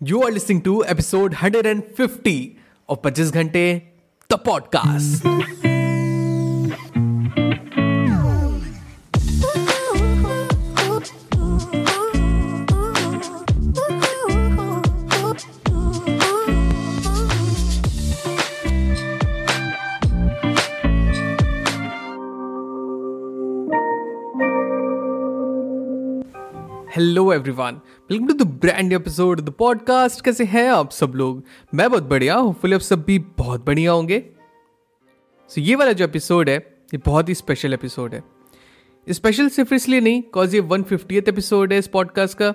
You are listening to episode 150 of 25 Ghante, the podcast. Hello everyone welcome to the brand episode the podcast कैसे हैं आप सब लोग? मैं बहुत बढ़िया होपफुली आप सब भी बहुत बढ़िया होंगे। सो so, ये वाला जो एपिसोड है ये बहुत ही स्पेशल एपिसोड है। स्पेशल सिर्फ़ इसलिए नहीं कॉज ये वन एपिसोड है इस पॉडकास्ट का।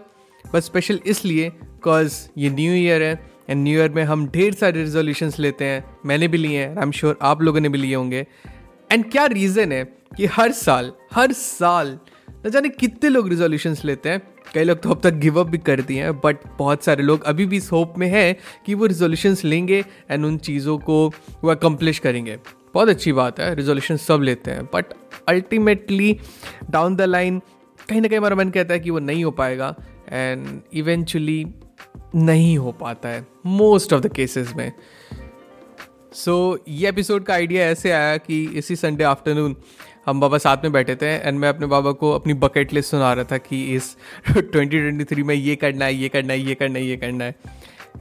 बस स्पेशल इसलिए कॉज ये न्यू ईयर है एंड न्यू ईयर में हम ढेर सारे रिजोल्यूशन लेते हैं। मैंने भी लिए हैं आई एम श्योर आप लोगों ने भी लिए होंगे। एंड क्या रीज़न है कि हर साल हर साल न जाने कितने लोग रिजोल्यूशन लेते हैं। कई लोग तो अब तक गिव अप भी कर दिए हैं बट बहुत सारे लोग अभी भी इस होप में हैं कि वो रिजोल्यूशंस लेंगे एंड उन चीज़ों को वो अकम्पलिश करेंगे। बहुत अच्छी बात है रिजोल्यूशन सब लेते हैं but ultimately down the line कहीं ना कहीं हमारा मन कहता है कि वो नहीं हो पाएगा एंड इवेंचुअली नहीं हो पाता है मोस्ट ऑफ़ द केसेस में। सो so, ये एपिसोड का आइडिया ऐसे आया कि इसी संडे आफ्टरनून हम बाबा साथ में बैठे थे एंड मैं अपने बाबा को अपनी बकेट लिस्ट सुना रहा था कि इस 2023 में ये करना है ये करना है ये करना है ये करना है।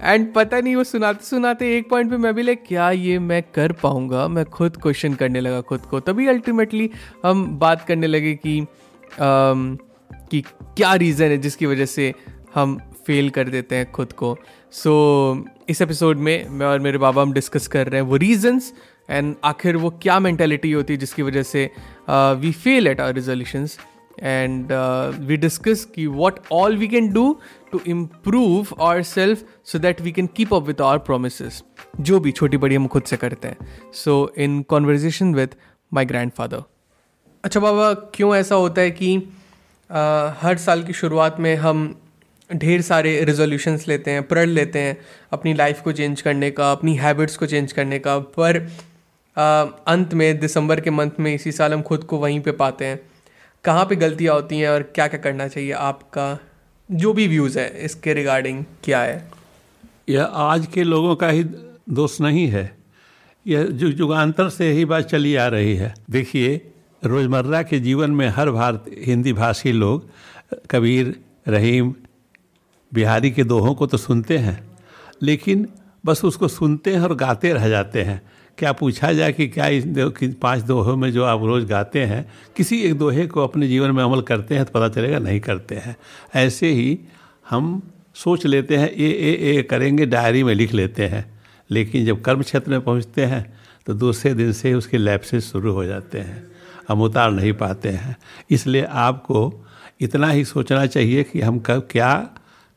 एंड पता नहीं वो सुनाते सुनाते एक पॉइंट पे मैं भी लाइक क्या ये मैं कर पाऊँगा? मैं खुद क्वेश्चन करने लगा खुद को। तभी अल्टीमेटली हम बात करने लगे कि um, कि क्या रीज़न है जिसकी वजह से हम फेल कर देते हैं खुद को। सो so, इस एपिसोड में मैं और मेरे बाबा हम डिस्कस कर रहे हैं वो रीजंस एंड आखिर वो क्या मैंटेलिटी होती है जिसकी वजह से we fail at our resolutions and we discuss कि what all we can do to improve our self so that we can keep up with our promise जो भी छोटी बड़ी हम खुद से करते हैं। So in conversation with my grandfather अच्छा बाबा क्यों ऐसा होता है कि uh, हर साल की शुरुआत में हम ढेर सारे रेजोल्यूशंस लेते हैं प्रण लेते हैं अपनी लाइफ को चेंज करने का अपनी हैबिट्स को चेंज करने का पर अंत में, दिसंबर के मंथ में इसी साल हम खुद को वहीं पे पाते हैं। कहाँ पे गलतियाँ होती हैं और क्या क्या करना चाहिए आपका? जो भी व्यूज़ है, इसके रिगार्डिंग क्या है? यह आज के लोगों का ही दोष नहीं है। यह जुग जुगान्तर से ही बात चली आ रही है। देखिए, रोज़मर्रा के जीवन में हर भारत, हिंदी भाषी लोग, कबीर, रहीम, बिहारी के दोहों को तो सुनते हैं। लेकिन बस उसको सुनते हैं और गाते रह जाते हैं। क्या पूछा जाए कि क्या इस दो, कि पाँच दोहों में जो आप रोज़ गाते हैं किसी एक दोहे को अपने जीवन में अमल करते हैं तो पता चलेगा नहीं करते हैं। ऐसे ही हम सोच लेते हैं ए ए ए करेंगे डायरी में लिख लेते हैं। लेकिन जब कर्म क्षेत्र में पहुँचते हैं तो दूसरे दिन से ही उसके लैप्सेस शुरू हो जाते हैं हम उतार नहीं पाते हैं। इसलिए आपको इतना ही सोचना चाहिए कि हम कब क्या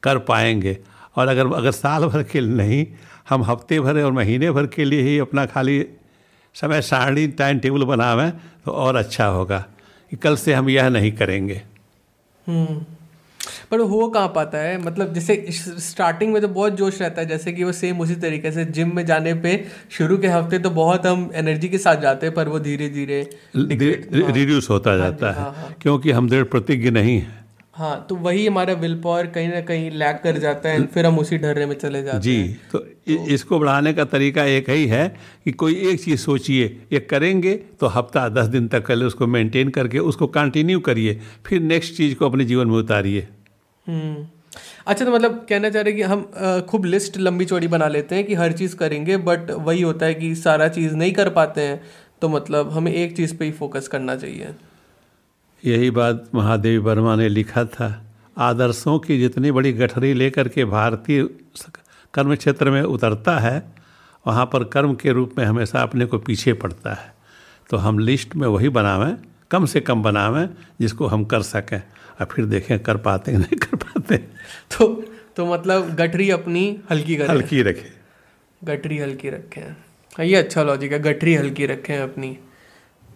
कर पाएँगे। और अगर अगर साल भर के नहीं हम हफ़्ते भर और महीने भर के लिए ही अपना खाली समय सारणी टाइम टेबल बनावें तो और अच्छा होगा। कि कल से हम यह नहीं करेंगे। हम्म। पर हो कहाँ पाता है? मतलब जैसे स्टार्टिंग में तो बहुत जोश रहता है जैसे कि वो सेम उसी तरीके से जिम में जाने पे शुरू के हफ़्ते तो बहुत हम एनर्जी के साथ जाते हैं पर वो धीरे धीरे रिड्यूस होता हाँ जाता है हाँ, हाँ। क्योंकि हम दृढ़ प्रतिज्ञ नहीं हैं। हाँ तो वही हमारा विल पावर कहीं ना कहीं लैक कर जाता है फिर हम उसी ढर्रे में चले जाते जी हैं। तो, तो इसको बढ़ाने का तरीका एक ही है कि कोई एक चीज़ सोचिए ये करेंगे तो हफ़्ता दस दिन तक पहले उसको मेंटेन करके उसको कंटिन्यू करिए फिर नेक्स्ट चीज़ को अपने जीवन में उतारिए। हम्म। अच्छा तो मतलब कहना चाह रहे कि हम खूब लिस्ट लंबी चौड़ी बना लेते हैं कि हर चीज़ करेंगे बट वही होता है कि सारा चीज़ नहीं कर पाते हैं तो मतलब हमें एक चीज़ पे ही फोकस करना चाहिए। यही बात महादेवी वर्मा ने लिखा था। आदर्शों की जितनी बड़ी गठरी लेकर के भारतीय कर्म क्षेत्र में उतरता है वहाँ पर कर्म के रूप में हमेशा अपने को पीछे पड़ता है। तो हम लिस्ट में वही बनावें कम से कम बनावें जिसको हम कर सकें। और फिर देखें कर पाते हैं नहीं कर पाते तो तो मतलब गठरी अपनी हल्की करें। हल्की रखें। गठरी हल्की रखें। हाँ, ये अच्छा लॉजिक है गठरी हल्की रखें अपनी।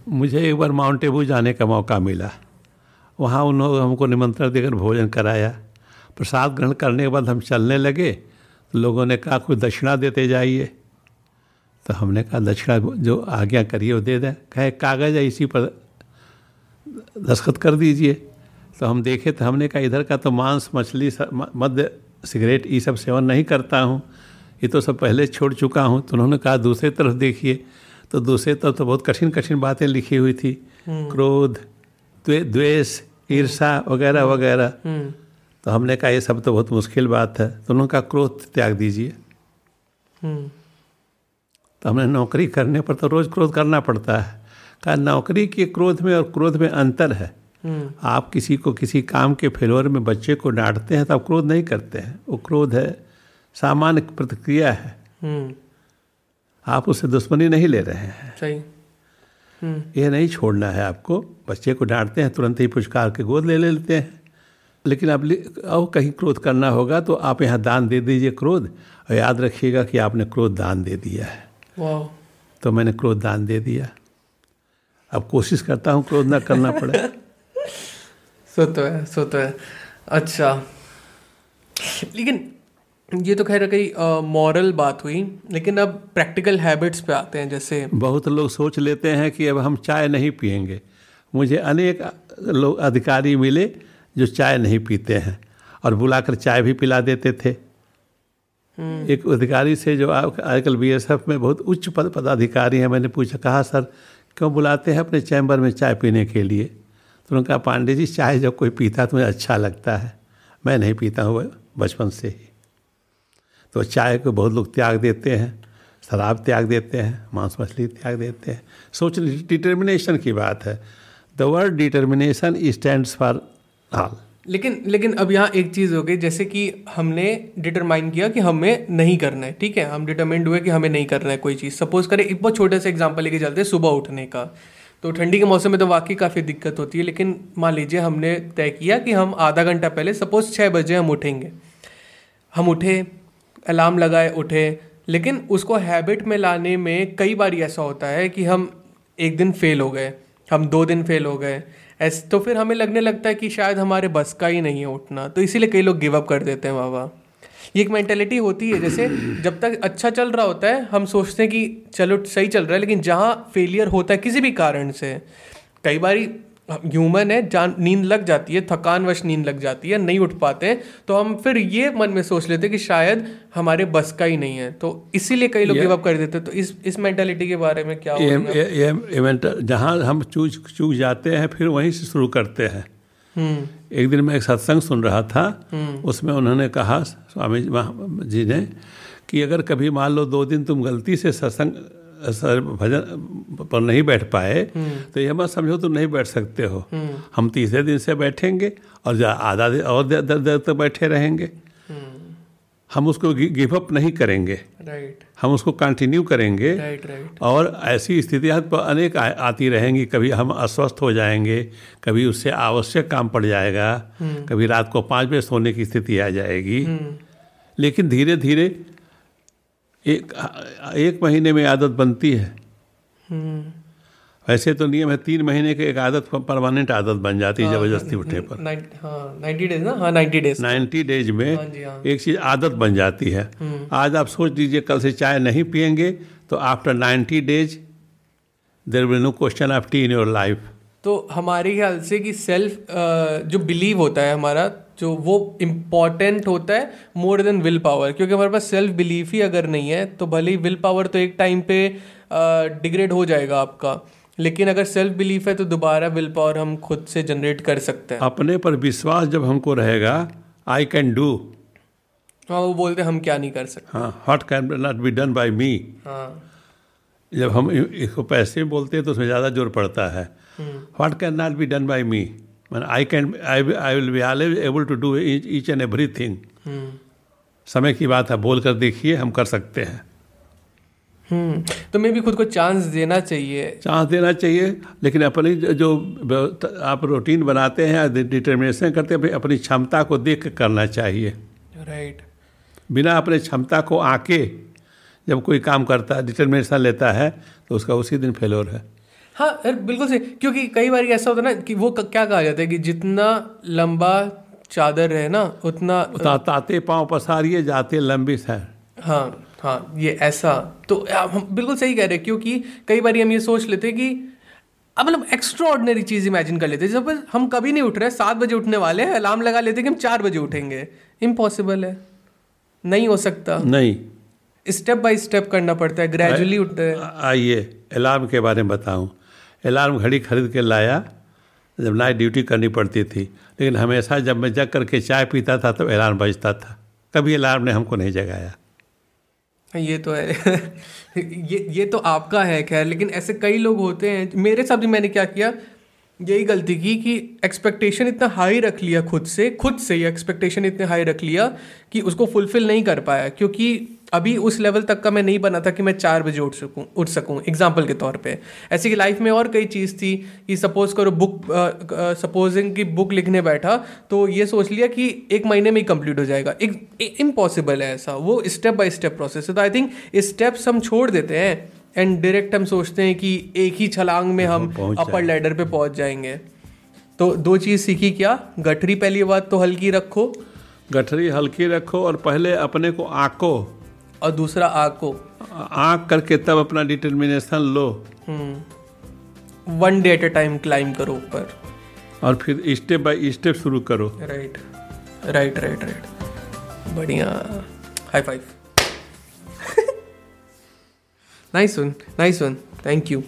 मुझे एक बार माउंट एबू जाने का मौका मिला। वहाँ उन्होंने हमको निमंत्रण देकर भोजन कराया। प्रसाद ग्रहण करने के बाद हम चलने लगे। तो लोगों ने कहा, कोई दक्षिणा देते जाइए। तो हमने कहा, दक्षिणा जो आज्ञा करिए, वो दे दें। कहे, कागज़ है, इसी पर दस्खत कर दीजिए। तो हम देखे तो हमने कहा, इधर का तो मांस, मछली मध्य सिगरेट, ये सब सेवन नहीं करता हूँ। ये तो सब पहले छोड़ चुका हूँ। तो उन्होंने कहा, दूसरी तरफ़ देखिए। तो दूसरे तरफ़ तो बहुत कठिन कठिन बातें लिखी हुई थी। क्रोध द्वेष ईर्षा वगैरह वगैरह। तो हमने कहा ये सब तो बहुत मुश्किल बात है। तो उन्होंने कहा क्रोध त्याग दीजिए। तो हमने नौकरी करने पर तो रोज़ क्रोध करना पड़ता है। कहा नौकरी के क्रोध में और क्रोध में अंतर है। आप किसी को किसी काम के फेलोर में बच्चे को डांटते हैं तो आप क्रोध नहीं करते हैं। वो क्रोध है सामान्य प्रतिक्रिया है। आप उससे दुश्मनी नहीं ले रहे हैं। सही। ये नहीं छोड़ना है आपको। बच्चे को डांटते हैं तुरंत ही पुचकार के गोद ले ले लेते हैं। लेकिन अब और कहीं क्रोध करना होगा तो आप यहाँ दान दे दीजिए क्रोध। और याद रखिएगा कि आपने क्रोध दान दे दिया है। तो मैंने क्रोध दान दे दिया। अब कोशिश करता हूँ क्रोध ना करना पड़े। सो तो है सो तो है। अच्छा। लेकिन ये तो खैर कई मॉरल बात हुई लेकिन अब प्रैक्टिकल हैबिट्स पे आते हैं जैसे बहुत लोग सोच लेते हैं कि अब हम चाय नहीं पियेंगे। मुझे अनेक लोग अधिकारी मिले जो चाय नहीं पीते हैं और बुलाकर चाय भी पिला देते थे। एक अधिकारी से जो आजकल बी एस एफ़ में बहुत उच्च पद पदाधिकारी हैं मैंने पूछा कहा सर क्यों बुलाते हैं अपने चैम्बर में चाय पीने के लिए? तो उन्होंने कहा पांडे जी चाय जब कोई पीता तो मुझे अच्छा लगता है। मैं नहीं पीता हूँ बचपन से ही। तो चाय को बहुत लोग त्याग देते हैं, शराब त्याग देते हैं, मांस मछली त्याग देते हैं। सोच डिटर्मिनेशन की बात है। The word determination stand for all लेकिन लेकिन अब यहाँ एक चीज़ हो गई, जैसे कि हमने डिटरमाइन किया कि हमें नहीं करना है, ठीक है? हम डिटरमाइंड हुए कि हमें नहीं करना है कोई चीज़। सपोज़ करें, एक बहुत छोटे से एग्ज़ाम्पल लेके चलते हैं, सुबह उठने का। तो ठंडी के मौसम में तो वाकई काफ़ी दिक्कत होती है, लेकिन मान लीजिए हमने तय किया कि हम आधा घंटा पहले सपोज़ छः बजे हम उठेंगे। हम उठे अलार्म लगाए, उठे। लेकिन उसको हैबिट में लाने में कई बार ऐसा होता है कि हम एक दिन फेल हो गए, हम दो दिन फेल हो गए। ऐसे तो फिर हमें लगने लगता है कि शायद हमारे बस का ही नहीं है उठना। तो इसीलिए कई लोग गिव अप कर देते हैं बाबा ये एक मैंटेलिटी होती है, जैसे जब तक अच्छा चल रहा होता है, हम सोचते हैं कि चलो, सही चल रहा है, लेकिन जहाँ फेलियर होता है किसी भी कारण से, कई बार ह्यूमन है जान नींद लग जाती है थकानवश नींद लग जाती है नहीं उठ पाते हैं तो हम फिर ये मन में सोच लेते हैं कि शायद हमारे बस का ही नहीं है तो इसीलिए कई लोग गिव अप कर देते तो इस इस मेंटालिटी के बारे में क्या ये, ये, ये ये जहाँ हम चूज़ चूक जाते हैं फिर वहीं से शुरू करते हैं हम्म। एक दिन मैं एक सत्संग सुन रहा था हम्म। उसमें उन्होंने कहा स्वामी जी ने कि अगर कभी मान लो दो दिन तुम गलती से सत्संग सर भजन पर नहीं बैठ पाए तो ये मत समझो तुम नहीं बैठ सकते हो। हम तीसरे दिन से बैठेंगे और आधा दिन और देर देर तक बैठे रहेंगे। हम उसको गिव अप नहीं करेंगे। राइट हम उसको कंटिन्यू करेंगे। राइट राइट और ऐसी स्थितियाँ तो अनेक आ, आती रहेंगी। कभी हम अस्वस्थ हो जाएँगे कभी उससे आवश्यक काम पड़ जाएगा कभी रात को पाँच बजे सोने की स्थिति आ जाएगी। लेकिन धीरे धीरे एक एक महीने में आदत बनती है। वैसे तो नियम है तीन महीने के एक आदत परमानेंट आदत बन जाती है हाँ, ज़बरदस्ती उठने पर नाइन्टी डेज़ ना हाँ नाइन्टी डेज़ नाइन्टी डेज़ में हाँ हाँ। एक चीज़ आदत बन जाती है हम्म। आज आप सोच लीजिए कल से चाय नहीं पियेंगे तो after ninety days there will no question of tea in your life तो हमारे ख्याल से कि सेल्फ जो बिलीव होता है हमारा जो वो इंपॉर्टेंट होता है मोर देन विल पावर क्योंकि हमारे पास सेल्फ बिलीफ ही अगर नहीं है तो भले ही विल पावर तो एक टाइम पे डिग्रेड हो जाएगा आपका। लेकिन अगर सेल्फ बिलीफ है तो दोबारा विल पावर हम खुद से जनरेट कर सकते हैं। अपने पर विश्वास जब हमको रहेगा आई कैन डू हाँ वो बोलते हम क्या नहीं कर सकते। हाँ what can not be done by me हाँ। जब हम इसको पैसे बोलते हैं तो उसमें ज़्यादा ज़ोर पड़ता है। What can not be done by me I can I I will be always able to do each and every thing समय की बात है बोल कर देखिए हम कर सकते हैं। हम्म तो मैं भी खुद को चांस देना चाहिए। चांस देना चाहिए लेकिन अपनी जो आप रूटीन बनाते हैं डिटर्मिनेशन करते हैं अपनी क्षमता को देख कर करना चाहिए। राइट बिना अपने क्षमता को आके जब कोई काम करता है डिटर्मिनेशन लेता है तो उसका उसी दिन फेलोर है। हाँ बिल्कुल सही। क्योंकि कई बार ऐसा होता है ना कि वो क्या कहा जाता है कि जितना लंबा चादर है ना उतना ताते पाँव पसारिए जाते लंबी है हाँ हाँ ये ऐसा। तो हम बिल्कुल सही कह रहे हैं क्योंकि कई बार हम ये सोच लेते हैं कि अब मतलब एक्स्ट्रा ऑर्डनरी चीज़ इमेजिन कर लेते हैं। जब हम कभी नहीं उठ रहे सात बजे उठने वाले हैं अलार्म लगा लेते हैं कि हम चार बजे उठेंगे। इम्पॉसिबल है। नहीं हो सकता। नहीं। स्टेप बाय स्टेप करना पड़ता है ग्रेजुअली उठते हैं। आइए अलार्म के बारे में बताऊँ। अलार्म घड़ी खरीद के लाया, जब नाइट ड्यूटी करनी पड़ती थी। लेकिन हमेशा जब मैं जग करके चाय पीता था तो अलार्म बजता था। कभी अलार्म ने हमको नहीं जगाया। ये तो है। ये ये तो आपका है, खैर, लेकिन ऐसे कई लोग होते हैं। मेरे साथ भी मैंने क्या किया यही गलती की कि एक्सपेक्टेशन इतना हाई रख लिया खुद से खुद से ही एक्सपेक्टेशन इतने हाई रख लिया कि उसको फुलफिल नहीं कर पाया। क्योंकि अभी उस लेवल तक का मैं नहीं बना था कि मैं चार बजे उठ सकूँ उठ सकूँ एग्ज़ाम्पल के तौर पे। ऐसे कि लाइफ में और कई चीज़ थी कि सपोज़ करो बुक सपोजिंग कि बुक लिखने बैठा तो ये सोच लिया कि एक महीने में ही कंप्लीट हो जाएगा। एक इम्पॉसिबल है ऐसा, वो स्टेप बाय स्टेप प्रोसेस है। तो आई थिंक स्टेप्स हम छोड़ देते हैं। एंड डायरेक्ट हम सोचते हैं कि एक ही छलांग में हम अपर लेडर पे पहुँच जाएँगे। तो दो चीज़ सीखी क्या? गठरी पहली बात तो हल्की रखो। गठरी हल्की रखो और पहले अपने को आंको। और दूसरा आग को आंक करके तब अपना determination low. One day at a time climb करो ऊपर। और फिर स्टेप बाय स्टेप शुरू करो। राइट राइट राइट राइट बढ़िया। High five nice one nice one thank you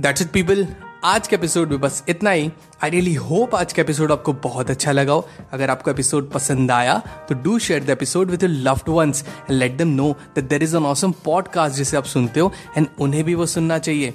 that's it people आज के एपिसोड में बस इतना ही. आई रियली होप आज का एपिसोड आपको बहुत अच्छा लगा हो. अगर आपको एपिसोड पसंद आया तो do share the episode with loved ones and let them know that there is an awesome podcast जिसे आप सुनते हो एंड उन्हें भी वो सुनना चाहिए.